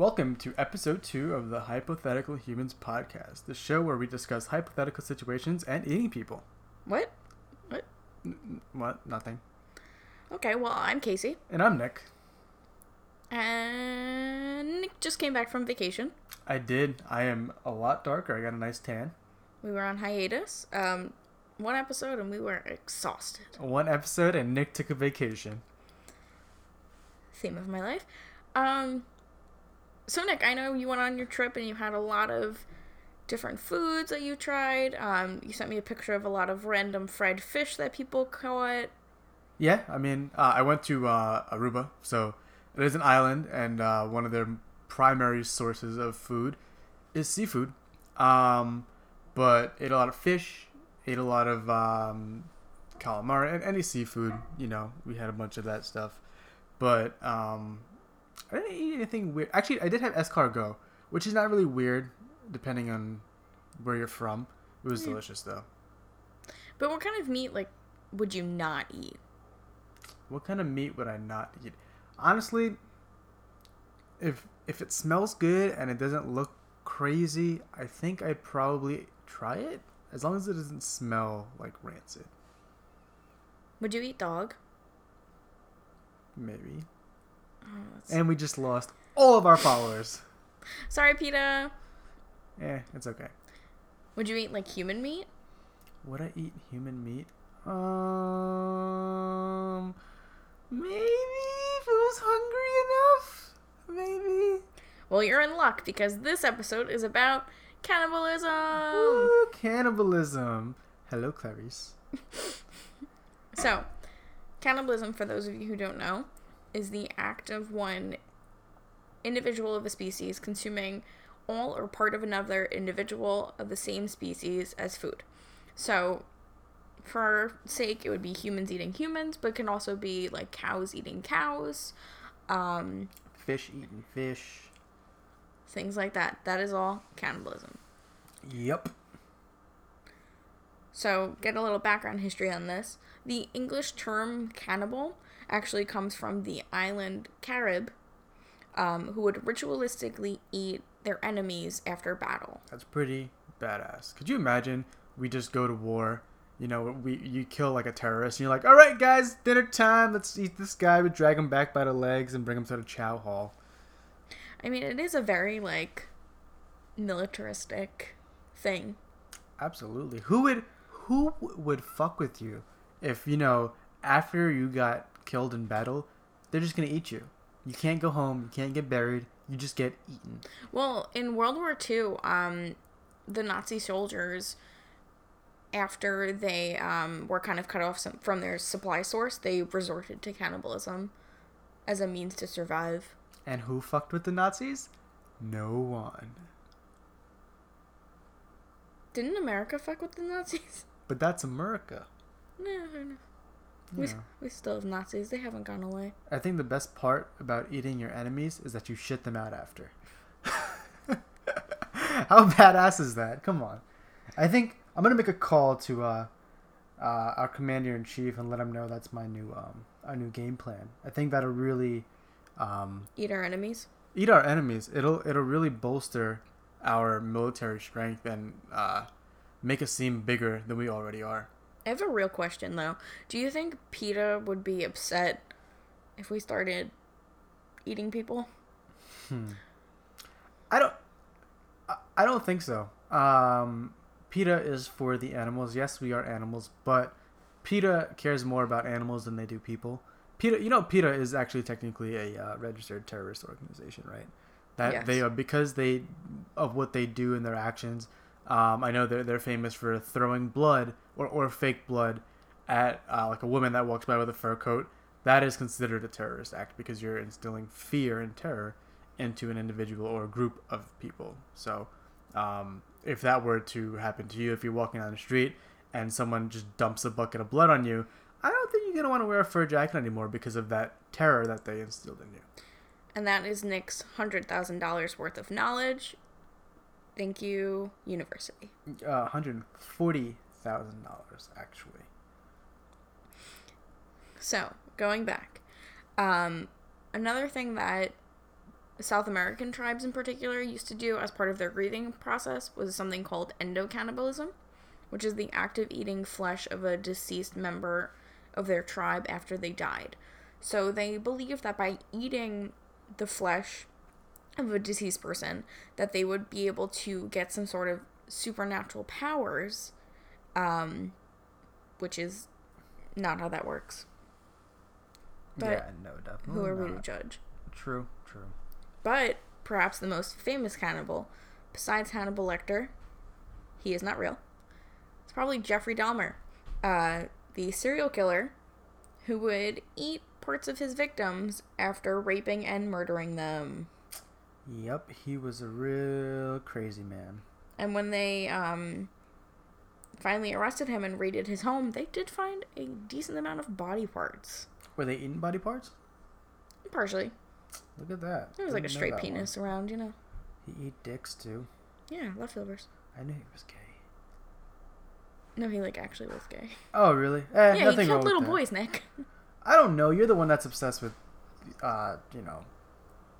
Welcome to episode two of the Hypothetical Humans podcast, the show where we discuss hypothetical situations and eating people. What? N- what? Nothing. Okay, well, I'm Casey. And I'm Nick. And Nick just came back from vacation. I did. I am a lot darker. I got a nice tan. We were on hiatus. Um, one episode and we were exhausted. One episode, and Nick took a vacation. Theme of my life. Um, so Nick, I know you went on your trip and you had a lot of different foods that you tried. Um, you sent me a picture of a lot of random fried fish that people caught. Yeah, I mean, uh, I went to uh, Aruba, so it is an island, and uh, one of their primary sources of food is seafood. Um, but ate a lot of fish, ate a lot of um, calamari, and any seafood. You know, we had a bunch of that stuff. But um, I didn't eat anything weird. Actually, I did have escargot, which is not really weird, depending on where you're from. It was Yeah. delicious though. But what kind of meat, like, would you not eat? What kind of meat would I not eat? Honestly, if if it smells good and it doesn't look crazy, I think I'd probably try it as long as it doesn't smell like rancid. Would you eat dog? Maybe. And we just lost all of our followers. Sorry, PETA. Yeah, it's okay. Would you eat, like, human meat? Would I eat human meat? Um, maybe if it was hungry enough. Maybe. Well, you're in luck because this episode is about cannibalism. Ooh, cannibalism. Hello, Clarice. So, cannibalism, for those of you who don't know, is the act of one individual of a species consuming all or part of another individual of the same species as food. So, for sake, it would be humans eating humans, but it can also be like cows eating cows, um, Fish eating fish. things like that. That is all cannibalism. Yep. So, get a little background history on this. The English term cannibal actually comes from the island Carib, um, who would ritualistically eat their enemies after battle. That's pretty badass. Could you imagine we just go to war? You know, we you kill like a terrorist, and you're like, "All right, guys, dinner time. Let's eat this guy. We drag him back by the legs and bring him to the chow hall." I mean, it is a very, like, militaristic thing. Absolutely. Who would who would fuck with you if you know after you got killed in battle, they're just gonna eat you. You can't go home. You can't get buried. You just get eaten. Well, in World War II, um, the Nazi soldiers, after they um, were kind of cut off some, from their supply source, they resorted to cannibalism as a means to survive. And who fucked with the Nazis? No one. Didn't America fuck with the Nazis? But that's America. No, no, no. We, Yeah. we still have Nazis. They haven't gone away. I think the best part about eating your enemies is that you shit them out after. How badass is that? Come on. I think I'm gonna make a call to uh, uh, our commander in chief and let him know that's my new um, our new game plan. I think that'll really um, Eat our enemies. eat our enemies. It'll it'll really bolster our military strength and uh, make us seem bigger than we already are. I have a real question though. Do you think PETA would be upset if we started eating people? I don't. I- I don't think so. Um, PETA is for the animals. Yes, we are animals, but PETA cares more about animals than they do people. PETA, you know, PETA is actually technically a uh, registered terrorist organization, right? That Yes. they are because they of what they do and their actions. Um, I know they're they're famous for throwing blood or, or fake blood at uh, like a woman that walks by with a fur coat. That is considered a terrorist act because you're instilling fear and terror into an individual or a group of people. So, um, if that were to happen to you, if you're walking down the street and someone just dumps a bucket of blood on you, I don't think you're gonna want to wear a fur jacket anymore because of that terror that they instilled in you. And that is Nick's hundred thousand dollars worth of knowledge. Thank you, university. Uh, hundred forty thousand dollars actually. So, going back, um, another thing that South American tribes in particular used to do as part of their grieving process was something called endocannibalism, which is the act of eating flesh of a deceased member of their tribe after they died. So they believed that by eating the flesh of a deceased person, that they would be able to get some sort of supernatural powers, um, which is not how that works. But yeah, no, definitely. Who are we to judge? True, true. But perhaps the most famous cannibal, besides Hannibal Lecter, he is not real. It's probably Jeffrey Dahmer, uh, the serial killer who would eat parts of his victims after raping and murdering them. Yep, he was a real crazy man. And when they um, finally arrested him and raided his home, they did find a decent amount of body parts. Were they eating body parts? Partially. Look at that. There was like a straight that one. penis around, you know. He ate dicks too. Yeah, leftovers. I knew he was gay. No, he like actually was gay. Oh, really? Eh, yeah, he killed little boys, Nick. I don't know. You're the one that's obsessed with, uh, you know,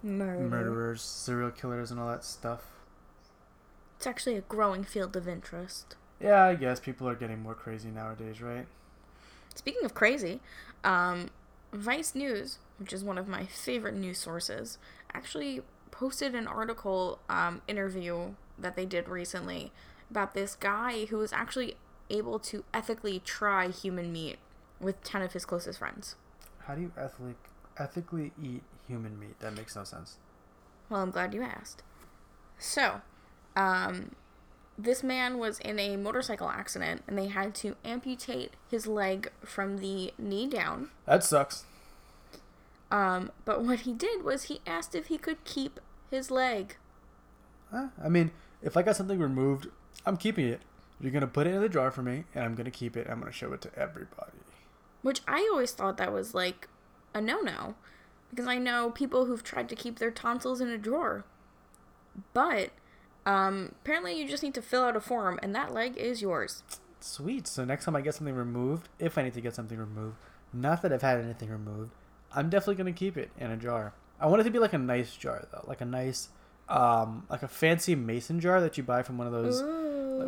Murder. murderers, serial killers, and all that stuff. It's actually a growing field of interest. Yeah, I guess people are getting more crazy nowadays, right? Speaking of crazy, um, Vice News, which is one of my favorite news sources, actually posted an article um, interview that they did recently about this guy who was actually able to ethically try human meat with 10 of his closest friends. How do you ethically ethically eat human meat? That makes no sense. Well, I'm glad you asked. So, um, this man was in a motorcycle accident and they had to amputate his leg from the knee down. That sucks. Um, but what he did was he asked if he could keep his leg. Huh? I mean, if I got something removed, I'm keeping it. You're gonna put it in the jar for me, and I'm gonna keep it. I'm gonna show it to everybody. Which I always thought that was like a no no. Because I know people who've tried to keep their tonsils in a drawer. But um, apparently you just need to fill out a form and that leg is yours. Sweet. So next time I get something removed, if I need to get something removed, not that I've had anything removed, I'm definitely gonna keep it in a jar. I want it to be like a nice jar though, like a nice, um, like a fancy mason jar that you buy from one of those.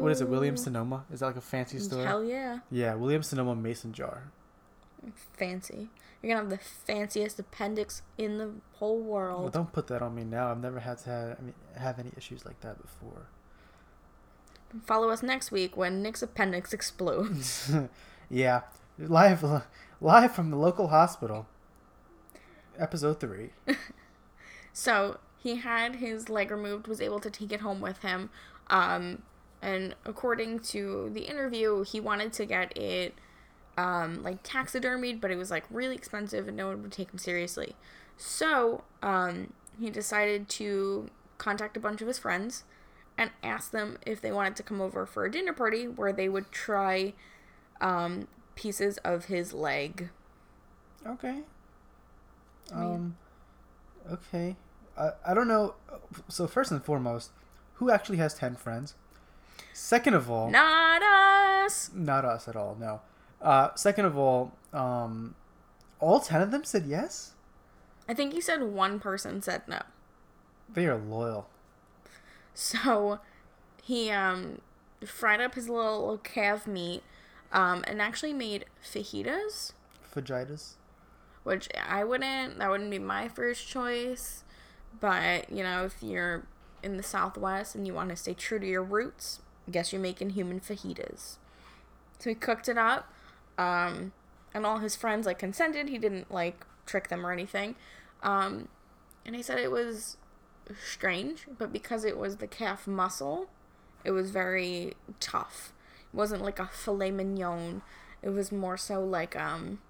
What is it, Williams Sonoma? Is that like a fancy store? Hell yeah. Yeah, Williams Sonoma mason jar. Fancy. You're gonna have the fanciest appendix in the whole world. Well, don't put that on me now. I've never had to have, I mean, have any issues like that before. Follow us next week when Nick's appendix explodes. yeah, live, live from the local hospital. Episode three. So he had his leg removed, was able to take it home with him. Um, and according to the interview, he wanted to get it um, like taxidermied, but it was like really expensive and no one would take him seriously. So um, he decided to contact a bunch of his friends and ask them if they wanted to come over for a dinner party where they would try um, pieces of his leg. Okay. I mean- Um. Okay. I I don't know. So first and foremost, who actually has ten friends? Second of all, Not us! not us at all. No. Uh. Second of all, um, all ten of them said yes. I think he said one person said no. They are loyal. So he um fried up his little, little calf meat um and actually made fajitas, Fajitas. which I wouldn't that wouldn't be my first choice. But, you know, if you're in the southwest and you want to stay true to your roots, I guess you're making human fajitas. So he cooked it up. Um and all his friends like consented. He didn't like trick them or anything. Um and he said it was strange, but because it was the calf muscle, it was very tough. It wasn't like a filet mignon. It was more so like um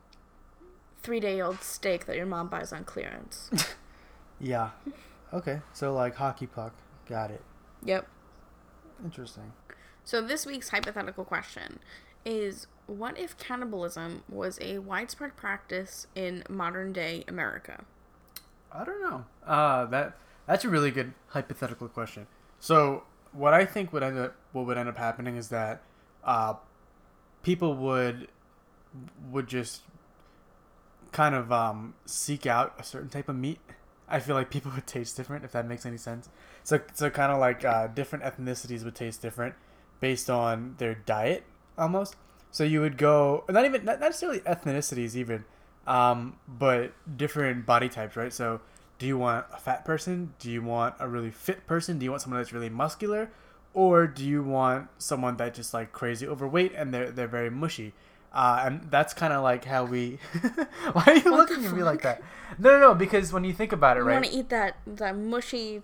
three day old steak that your mom buys on clearance. Yeah. Okay. So like hockey puck. Got it. yep. Interesting. So this week's hypothetical question is what if cannibalism was a widespread practice in modern day America? I don't know. Uh, that that's a really good hypothetical question. So what I think would end up what would end up happening is that uh, people would would just kind of um, seek out a certain type of meat I feel like people would taste different if that makes any sense. So so kind of like uh, different ethnicities would taste different based on their diet almost. So you would go not even not necessarily ethnicities even, um, but different body types, right? So do you want a fat person? Do you want a really fit person? Do you want someone that's really muscular? Or do you want someone that just like crazy overweight and they're they're very mushy? Uh, and that's kind of like how we. Why are you What looking at me like that? No, no, no. Because when you think about it, You right? You want to eat that that mushy,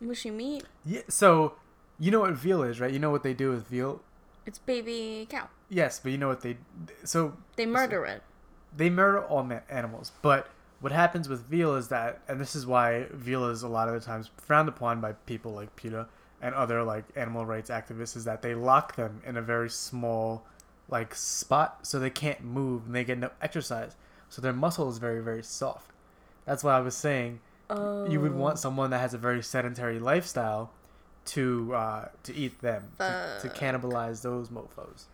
mushy meat? Yeah, so you know what veal is, right? You know what they do with veal. It's baby cow. Yes, but you know what they. So They murder it. they murder all ma- animals, but what happens with veal is that, and this is why veal is a lot of the times frowned upon by people like PETA and other like animal rights activists, is that they lock them in a very small like spot so they can't move and they get no exercise, so their muscle is very very soft. That's why I was saying Oh. you would want someone that has a very sedentary lifestyle to uh, to eat them to, to cannibalize those mofo's.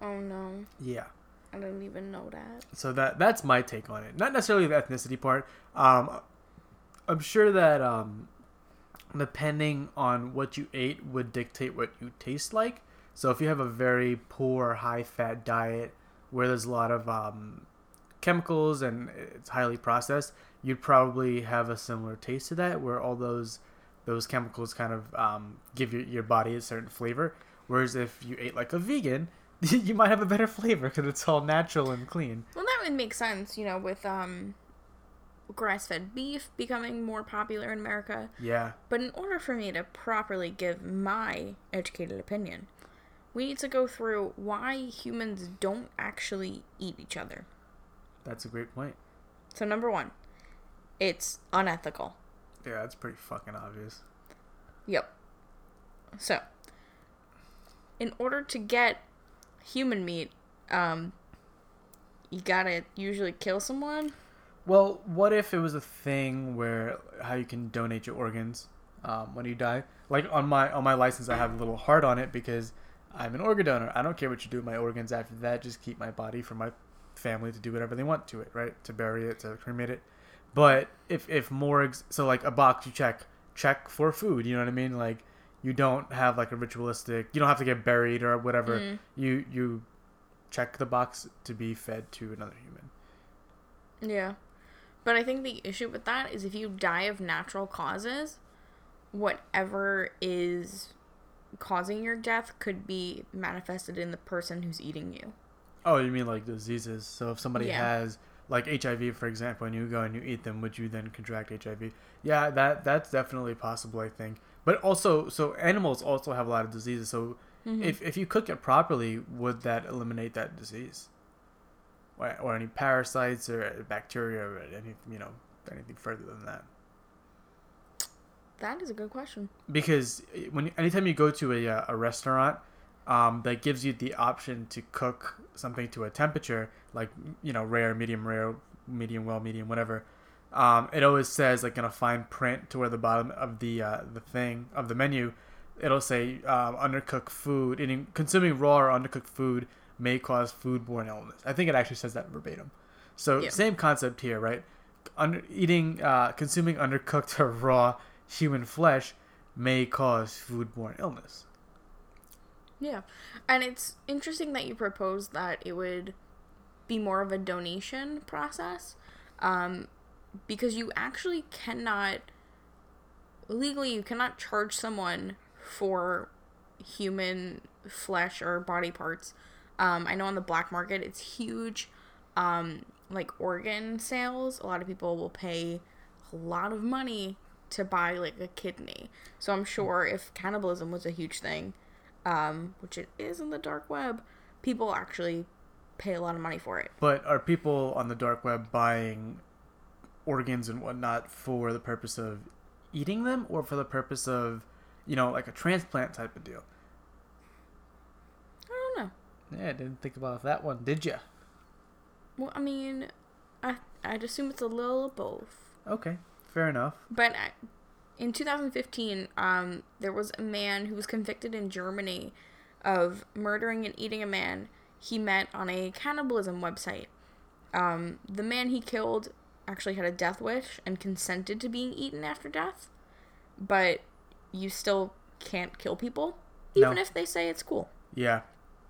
Oh no, Yeah. I didn't even know that. So that that's my take on it. Not necessarily the ethnicity part. Um, I'm sure that um, depending on what you ate would dictate what you taste like. So if you have a very poor, high-fat diet where there's a lot of um, chemicals and it's highly processed, you'd probably have a similar taste to that, where all those those chemicals kind of um, give your, your body a certain flavor. Whereas if you ate like a vegan, you might have a better flavor because it's all natural and clean. Well, that would make sense, you know, with um, grass-fed beef becoming more popular in America. Yeah. But in order for me to properly give my educated opinion, we need to go through why humans don't actually eat each other. That's a great point. So number one, it's unethical. Yeah, that's pretty fucking obvious. Yep. So, in order to get human meat, um, you gotta usually kill someone. Well, what if it was a thing where how you can donate your organs um, when you die? Like on my on my license, I have a little heart on it because I'm an organ donor. I don't care what you do with my organs after that. Just keep my body for my family to do whatever they want to it, right? To bury it, to cremate it. But if if morgues, so like a box you check check for food. You know what I mean? Like you don't have like a ritualistic. You don't have to get buried or whatever. Mm. You you check the box to be fed to another human. Yeah. But I think the issue with that is if you die of natural causes, whatever is causing your death could be manifested in the person who's eating you. Oh, you mean like diseases? So if somebody Yeah. has like HIV, for example, and you go and you eat them, would you then contract HIV? Yeah, that that's definitely possible, I think. But also, so animals also have a lot of diseases. So Mhm. if if you cook it properly, would that eliminate that disease? Or, or any parasites or bacteria or any you know anything further than that? that is a good question. because when anytime you go to a, uh, a restaurant um, that gives you the option to cook something to a temperature like you know rare medium rare medium well medium whatever um, it always says like in a fine print to where the bottom of the uh, the thing of the menu it'll say um, undercooked food eating consuming raw or undercooked food may cause foodborne illness i think it actually says that verbatim so Yeah. same concept here right under eating uh, consuming undercooked or raw human flesh may cause foodborne illness. Yeah. And it's interesting that you proposed that it would be more of a donation process um, because you actually cannot, legally, you cannot charge someone for human flesh or body parts. Um, I know on the black market it's huge. Um, like organ sales, a lot of people will pay a lot of money to buy like a kidney. So I'm sure if cannibalism was a huge thing, um, which it is in the dark web, people actually pay a lot of money for it. But are people on the dark web buying organs and whatnot for the purpose of eating them or for the purpose of, you know, like a transplant type of deal? I don't know. Yeah, I didn't think about that one, did you? Well, I mean, I I'd assume it's a little of both. Okay, fair enough. But I, in 2015, um, there was a man who was convicted in Germany of murdering and eating a man he met on a cannibalism website. Um, the man he killed actually had a death wish and consented to being eaten after death, but you still can't kill people, even No. if they say it's cool. Yeah,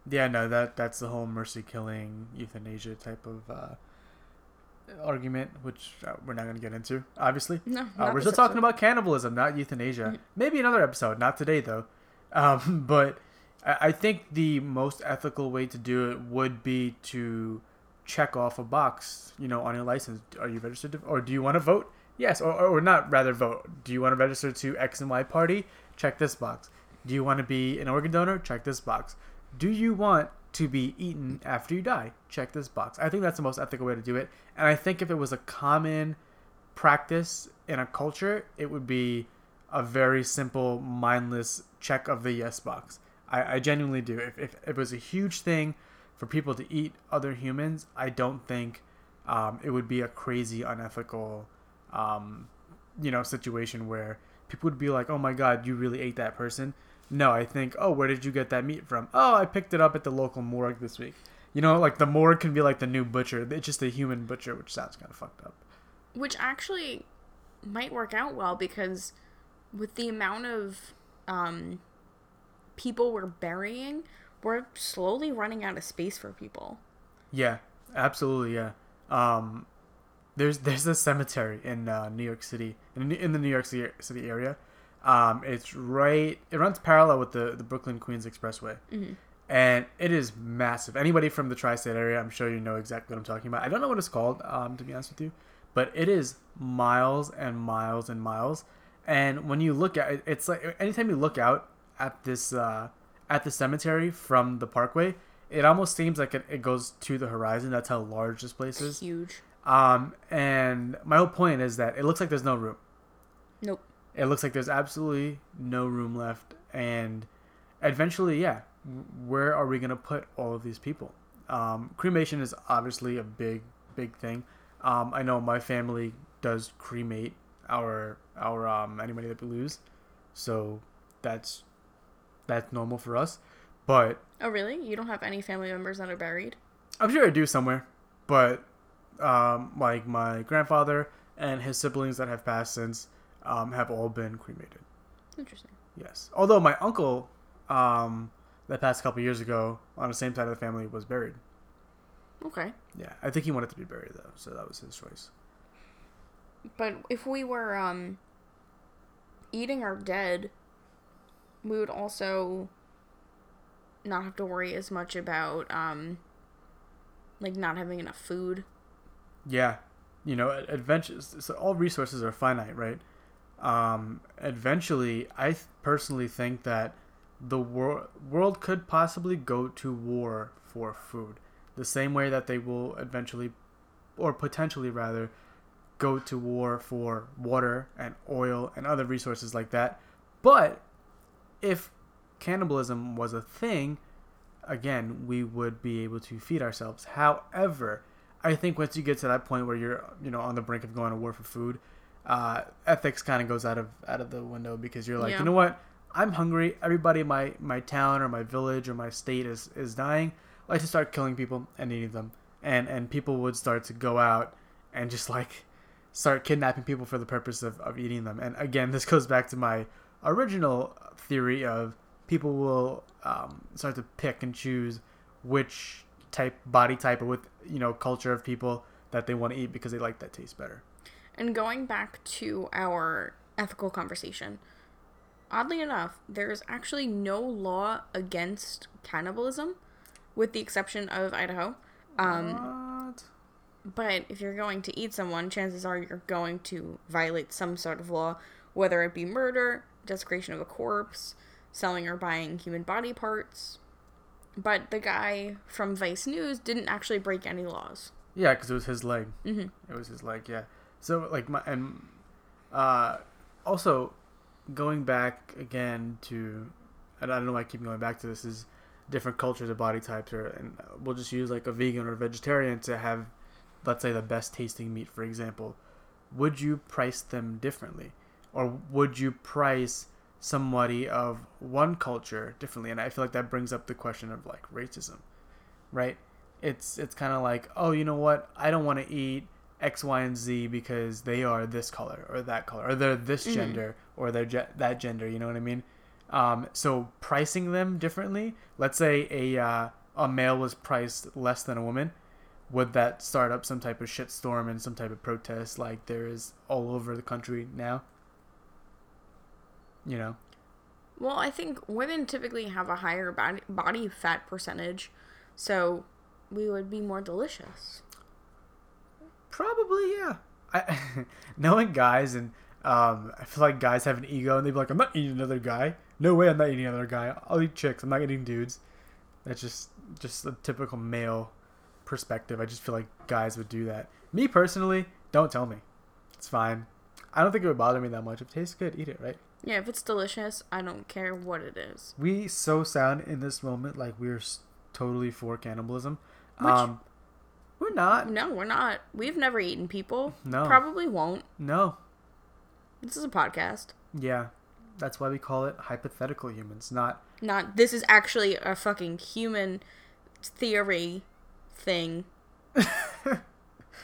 yeah. No, that that's the whole mercy killing euthanasia type of uh, argument, which uh, we're not going to get into. Obviously, No, uh, we're still talking about cannibalism, not euthanasia. Mhm. Maybe another episode, not today though. Um, but I, I think the most ethical way to do it would be to check off a box, you know, on your license. Are you registered to, or do you want to vote? Yes, or, or not rather vote. Do you want to register to X and Y party? Check this box. Do you want to be an organ donor? Check this box. Do you want to be eaten after you die? Check this box. I think that's the most ethical way to do it. And I think if it was a common practice in a culture, it would be a very simple, mindless check of the yes box. I, I genuinely do. If, if, if it was a huge thing for people to eat other humans, I don't think um, it would be a crazy, unethical, um, you know, situation where people would be like, "Oh my God, you really ate that person." No, I think, "Oh, where did you get that meat from?" "Oh, I picked it up at the local morgue this week." You know, like the morgue can be like the new butcher. It's just a human butcher, which sounds kind of fucked up. Which actually might work out well because with the amount of um, people we're burying, we're slowly running out of space for people. Yeah, absolutely. Yeah. Um, there's there's a cemetery in uh, New York City in, in the New York City area. Um, it's right. It runs parallel with the the Brooklyn Queens Expressway, Mhm. and it is massive. Anybody from the tri-state area, I'm sure you know exactly what I'm talking about. I don't know what it's called, um, to be honest with you, but it is miles and miles and miles. And when you look at it, it's like anytime you look out at this uh, at the cemetery from the Parkway, it almost seems like it, it goes to the horizon. That's how large this place is. Huge. Um, and my whole point is that it looks like there's no room. Nope. It looks like there's absolutely no room left. And eventually, yeah, where are we going to put all of these people? Um, cremation is obviously a big, big thing. Um, I know my family does cremate our our um, anybody that we lose, so that's that's normal for us. But Oh, really? You don't have any family members that are buried? I'm sure I do somewhere, but um, like my grandfather and his siblings that have passed since um, have all been cremated. Interesting. Yes, although my uncle um, that passed a couple years ago on the same side of the family was buried. Okay. Yeah, I think he wanted to be buried though, so that was his choice. But if we were um eating our dead, we would also not have to worry as much about um like not having enough food. Yeah, you know, adventures. So all resources are finite, right? Um, eventually, I th- personally think that the wor- world could possibly go to war for food, the same way that they will eventually, or potentially rather, go to war for water and oil and other resources like that. But if cannibalism was a thing, again, we would be able to feed ourselves. However, I think once you get to that point where you're, you know, on the brink of going to war for food, uh, ethics kind of goes out of out of the window because you're like, Yeah. you know what? I'm hungry. Everybody in my my town or my village or my state is is dying. Let's just start killing people and eating them, and and people would start to go out and just like start kidnapping people for the purpose of, of eating them. And again, this goes back to my original theory of people will um, start to pick and choose which type body type or with you know culture of people that they want to eat because they like that taste better. And going back to our ethical conversation, oddly enough, there's actually no law against cannibalism, with the exception of Idaho. Um, what? But if you're going to eat someone, chances are you're going to violate some sort of law, whether it be murder, desecration of a corpse, selling or buying human body parts. But the guy from Vice News didn't actually break any laws. Yeah, because it was his leg. hmm It was his leg. Yeah. So like my and uh, also going back again to and I don't know why I keep going back to this is different cultures of body types or and we'll just use like a vegan or a vegetarian to have let's say the best tasting meat for example would you price them differently or would you price somebody of one culture differently and i feel like that brings up the question of like racism right it's it's kind of like oh you know what i don't want to eat X, Y, and Z because they are this color or that color, or they're this Mhm. gender or they're ge- that gender. You know what I mean? Um, so pricing them differently. Let's say a uh, a male was priced less than a woman. Would that start up some type of shitstorm and some type of protest like there is all over the country now? You know, Well, I think women typically have a higher body, body fat percentage, so we would be more delicious. probably yeah. I knowing guys and um, I feel like guys have an ego and they'd be like, I'm not eating another guy. No way, I'm not eating another guy. I'll eat chicks. I'm not eating dudes. That's just just a typical male perspective. I just feel like guys would do that. Me personally, don't tell me. It's fine. I don't think it would bother me that much. If it tastes good, eat it, right? Yeah, if it's delicious, I don't care what it is. We so sound in this moment like we're totally for cannibalism. Which- um, we're not. No, we're not. We've never eaten people. No. Probably won't. No. This is a podcast. Yeah. That's why we call it hypothetical humans, not Not this is actually a fucking human theory thing.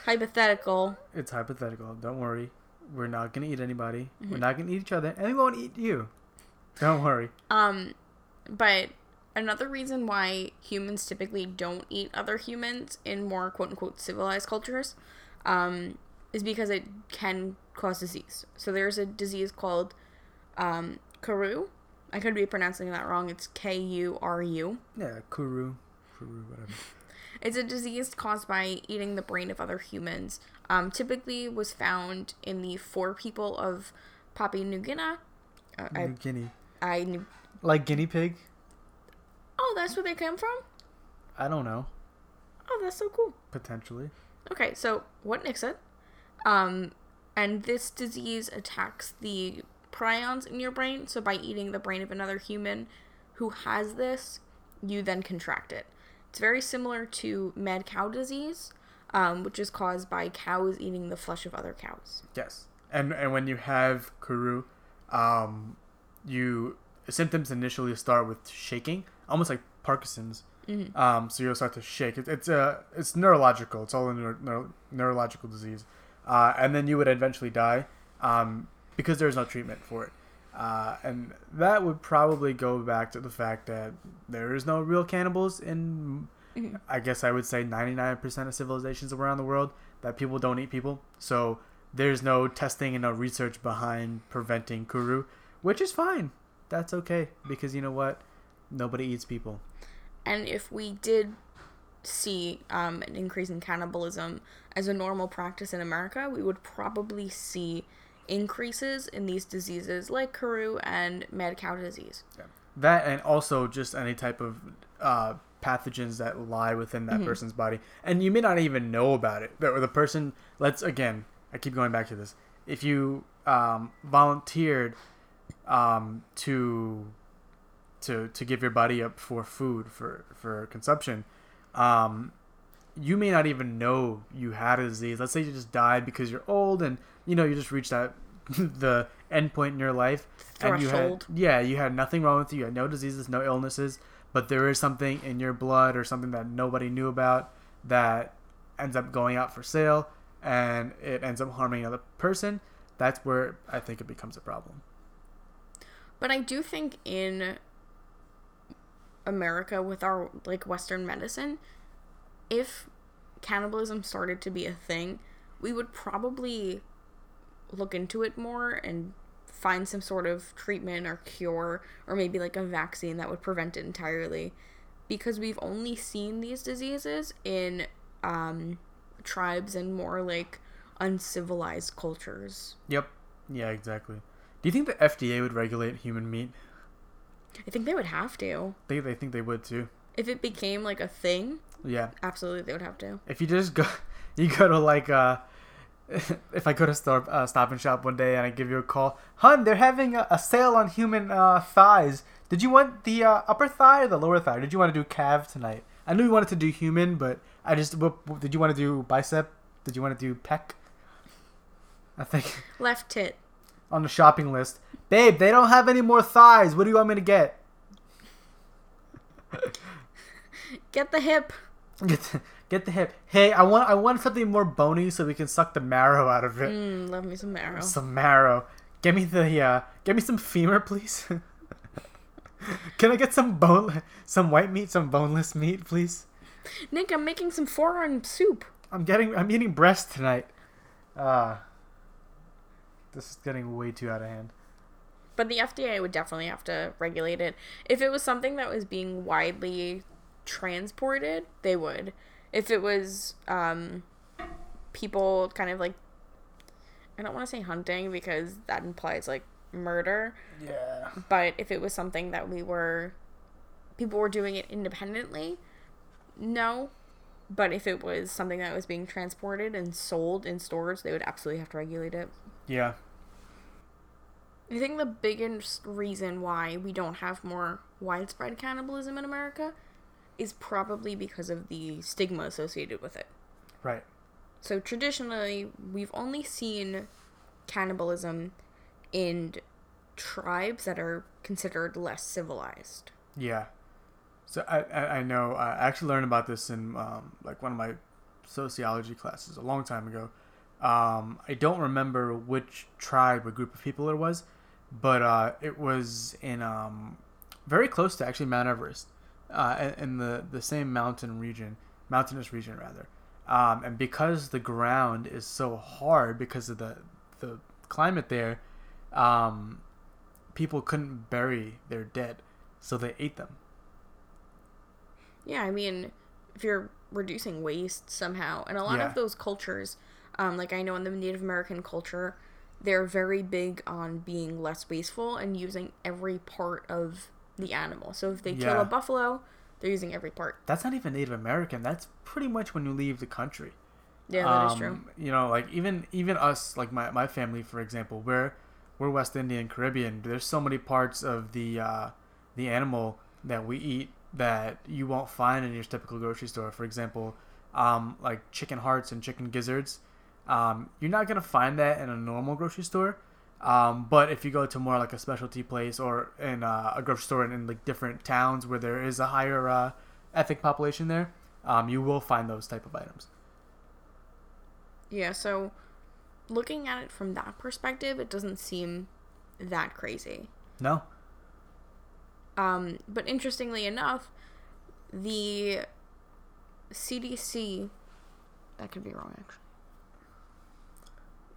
Hypothetical. It's hypothetical. Don't worry. We're not gonna eat anybody. Mm-hmm. We're not gonna eat each other, and we won't eat you. Don't worry. Um, but another reason why humans typically don't eat other humans in more quote unquote civilized cultures, um, is because it can cause disease. So there's a disease called um, Kuru. I could be pronouncing that wrong. It's K U R U. Yeah, kuru, kuru, whatever. It's a disease caused by eating the brain of other humans. Um, typically was found in the Fore people of Papua New Guinea. Uh, I, New Guinea, I knew. like guinea pig. Oh, that's where they came from. I don't know. Oh, that's so cool. Potentially. Okay, so what Nick said, um, and this disease attacks the prions in your brain. So by eating the brain of another human who has this, you then contract it. It's very similar to mad cow disease, um, which is caused by cows eating the flesh of other cows. Yes. And and when you have kuru, um, you symptoms initially start with shaking, almost like Parkinson's. Mhm. Um, so you'll start to shake. It, it's uh, it's neurological. It's all a neuro, neuro, neurological disease. Uh, and then you would eventually die, um, because there's no treatment for it. Uh, and that would probably go back to the fact that there is no real cannibals in, Mhm. I guess I would say 99% of civilizations around the world that people don't eat people. So there's no testing and no research behind preventing kuru, which is fine. That's okay because you know what? Nobody eats people. And if we did see um, an increase in cannibalism as a normal practice in America, we would probably see increases in these diseases like Kuru and mad cow disease. Yeah. That and also just any type of uh, pathogens that lie within that person's body, and you may not even know about it. The, or the person, let's again, I keep going back to this. If you um, volunteered um, to to to give your body up for food for for consumption, um, you may not even know you had a disease. Let's say you just died because you're old and you know you just reached that the end point in your life and you had yeah you had nothing wrong with you. You had no diseases, no illnesses, but there is something in your blood or something that nobody knew about that ends up going out for sale and it ends up harming another person. That's where I think it becomes a problem. But I do think in America with our like Western medicine, if cannibalism started to be a thing, we would probably look into it more and find some sort of treatment or cure or maybe like a vaccine that would prevent it entirely because we've only seen these diseases in um, tribes and more like uncivilized cultures. Yep. Yeah, exactly. Do you think the FDA would regulate human meat? I think they would have to. They they think they would too. If it became like a thing, Yeah. absolutely they would have to. If you just go, you go to like uh, if I go to store, uh, Stop and Shop one day and I give you a call, hun, they're having a, a sale on human uh, thighs. Did you want the uh, upper thigh or the lower thigh? Did you want to do calf tonight? I knew you wanted to do human, but I just what, what- did you want to do bicep? Did you want to do pec? I think Left tit. on the shopping list, babe, they don't have any more thighs. What do you want me to get? Get the hip. Get the, get the hip. Hey, I want I want something more bony so we can suck the marrow out of it. Mm, love me some marrow. Some marrow. Give me the uh, give me some femur, please. Can I get some bone, some white meat, some boneless meat, please? Nick, I'm making some forearm soup. I'm getting, I'm eating breast tonight. Ah, this is getting way too out of hand. But the FDA would definitely have to regulate it. If it was something that was being widely transported, they would. If it was um, people kind of like, I don't want to say hunting because that implies like murder, Yeah. but if it was something that we were, people were doing it independently, no. But if it was something that was being transported and sold in stores, they would absolutely have to regulate it. Yeah. I think the biggest reason why we don't have more widespread cannibalism in America is probably because of the stigma associated with it. Right. So traditionally, we've only seen cannibalism in tribes that are considered less civilized. Yeah. So I, I, I know I actually learned about this in um, like one of my sociology classes a long time ago. Um, I don't remember which tribe or group of people it was, but uh, it was in um, very close to actually Mount Everest, uh, in- the the same mountain region, mountainous region rather. Um, and because the ground is so hard because of the the climate there, um, people couldn't bury their dead, so they ate them. Yeah, I mean, if you're reducing waste somehow, and a lot Yeah. of those cultures, um, like I know in the Native American culture, they're very big on being less wasteful and using every part of the animal. So if they kill a buffalo, they're using every part. That's not even Native American. That's pretty much when you leave the country. Yeah, that is Um, true. You know, like even even us, like my, my family, for example, we're we're West Indian Caribbean. There's so many parts of the uh, the animal that we eat that you won't find in your typical grocery store. For example, um, like chicken hearts and chicken gizzards. Um, you're not gonna find that in a normal grocery store. Um, but if you go to more like a specialty place or in uh, a grocery store in, in like different towns where there is a higher uh, ethnic population there, um, you will find those type of items. Yeah, so looking at it from that perspective, it doesn't seem that crazy. No. Um, but interestingly enough, the CDC, that could be wrong actually.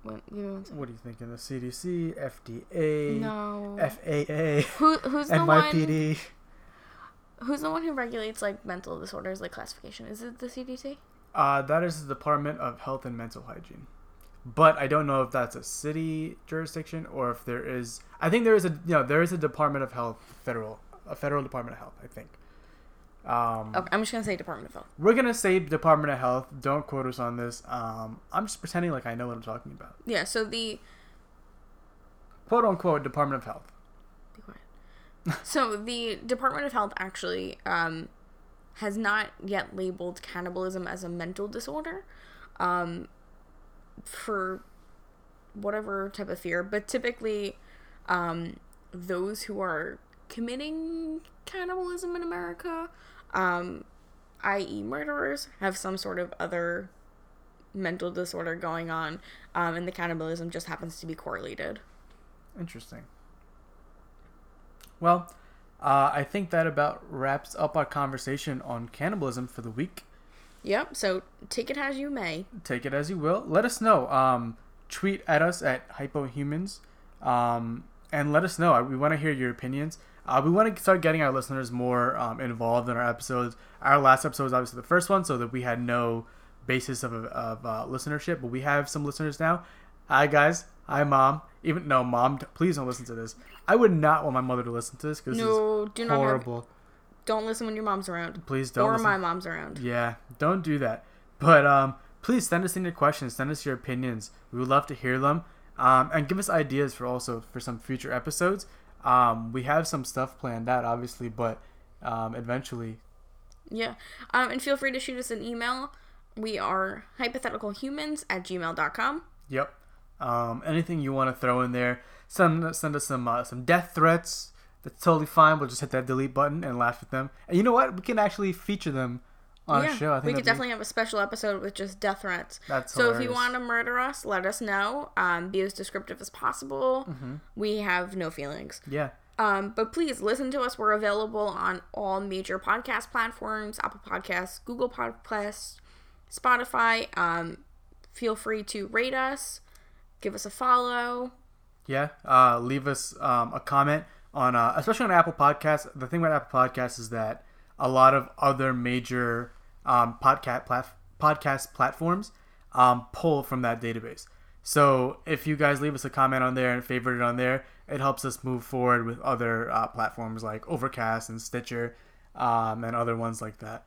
What, give me one second. What are you thinking? The CDC, FDA, No. FAA, Who, who's the one? NYPD. Who's the one who regulates like mental disorders, like classification? Is it the CDC? Uh, that is the Department of Health and Mental Hygiene. But I don't know if that's a city jurisdiction or if there is. I think there is a you know there is a Department of Health federal a federal Department of Health. I think. Um, Okay, I'm just gonna say Department of Health. We're gonna say Department of Health. Don't quote us on this. Um, I'm just pretending like I know what I'm talking about. Yeah. So the Quote unquote Department of Health. be quiet. so the Department of Health actually um, has not yet labeled cannibalism as a mental disorder, um, for whatever type of fear. But typically, um, those who are committing cannibalism in America, um, i.e., murderers, have some sort of other mental disorder going on, um, and the cannibalism just happens to be correlated. Interesting. Well, uh, I think that about wraps up our conversation on cannibalism for the week. Yep. So take it as you may. Take it as you will. Let us know. Um, tweet at us at hypohumans, um, and let us know. We want to hear your opinions. Uh, we want to start getting our listeners more um, involved in our episodes. Our last episode was obviously the first one, so that we had no basis of, of uh, listenership, but we have some listeners now. Hi guys. Hi mom. Even no mom. Please don't listen to this. I would not want my mother to listen to this because No, do this not is have- horrible. Don't listen when your mom's around. Please don't. or listen. my mom's around. Yeah, don't do that. But um, please send us in your questions. Send us your opinions. We would love to hear them. Um, and give us ideas for also for some future episodes. Um, we have some stuff planned out, obviously, but um, eventually, Yeah. Um, and feel free to shoot us an email. We are hypotheticalhumans at gmail.com. yep. Um, anything you want to throw in there, send send us some uh, some death threats. That's totally fine. We'll just hit that delete button and laugh at them. And you know what? We can actually feature them on yeah, a show. I think we could be- definitely have a special episode with just death threats. That's so if you want to murder us, let us know. Um, be as descriptive as possible. Mm-hmm. We have no feelings. Yeah. Um, but please listen to us. We're available on all major podcast platforms: Apple Podcasts, Google Podcasts, Spotify. Um, feel free to rate us, give us a follow. Yeah, uh, leave us um, a comment on, uh, especially on Apple Podcasts. The thing about Apple Podcasts is that a lot of other major um, podcast plat- podcast platforms um, pull from that database. So if you guys leave us a comment on there and favorite it on there, it helps us move forward with other uh, platforms like Overcast and Stitcher um, and other ones like that.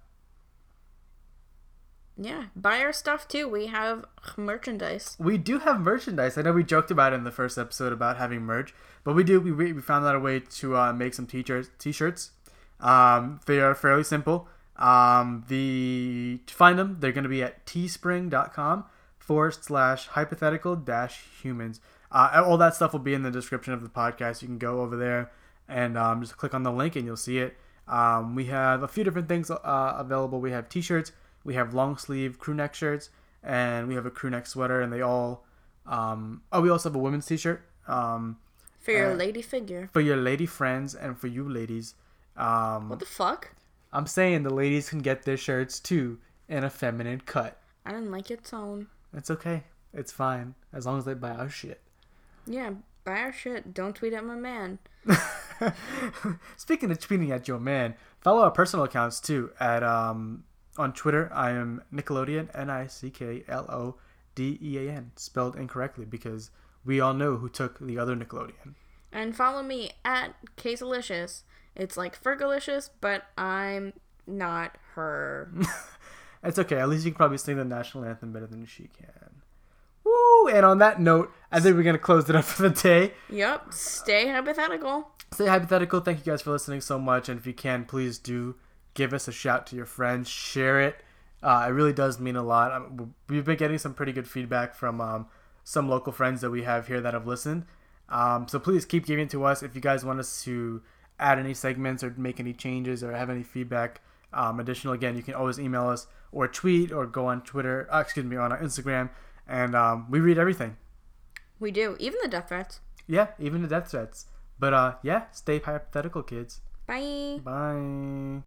Yeah, buy our stuff too. We have merchandise. We do have merchandise. I know we joked about it in the first episode about having merch, but we do. We, we found out a way to uh, make some t-shirts. T-shirts. Um, they are fairly simple. Um, the to find them, they're going to be at teespring.com forward slash hypothetical dash humans. Uh, all that stuff will be in the description of the podcast. You can go over there and um, just click on the link and you'll see it. Um, we have a few different things uh, available. We have t-shirts, we have long sleeve crew neck shirts, and we have a crew neck sweater. And they all. Um, oh, we also have a women's t-shirt um, For your Uh, lady figure. for your lady friends and for you ladies. Um, What the fuck? I'm saying the ladies can get their shirts too in a feminine cut. I didn't like your tone. It's okay. It's fine as long as they buy our shit. Yeah, buy our shit. Don't tweet at my man. Speaking of tweeting at your man, follow our personal accounts too. At um on Twitter, I am Nickelodeon N I C K L O D E A N, spelled incorrectly because we all know who took the other Nickelodeon. And follow me at Caselicious. It's like Fergalicious, but I'm not her. It's okay. At least you can probably sing the national anthem better than she can. Woo! And on that note, I think we're gonna close it up for the day. yep. Stay hypothetical. Stay hypothetical. Thank you guys for listening so much. And if you can, please do give us a shout to your friends. Share it. Uh, it really does mean a lot. Um, we've been getting some pretty good feedback from um, some local friends that we have here that have listened. Um, so please keep giving it to us. If you guys want us to add any segments or make any changes or have any feedback um, additional, again, you can always email us or tweet or go on Twitter. Uh, excuse me, on our Instagram, and um, we read everything. We do. Even the death threats. Yeah, even the death threats. But uh, yeah, stay hypothetical, kids. Bye. Bye.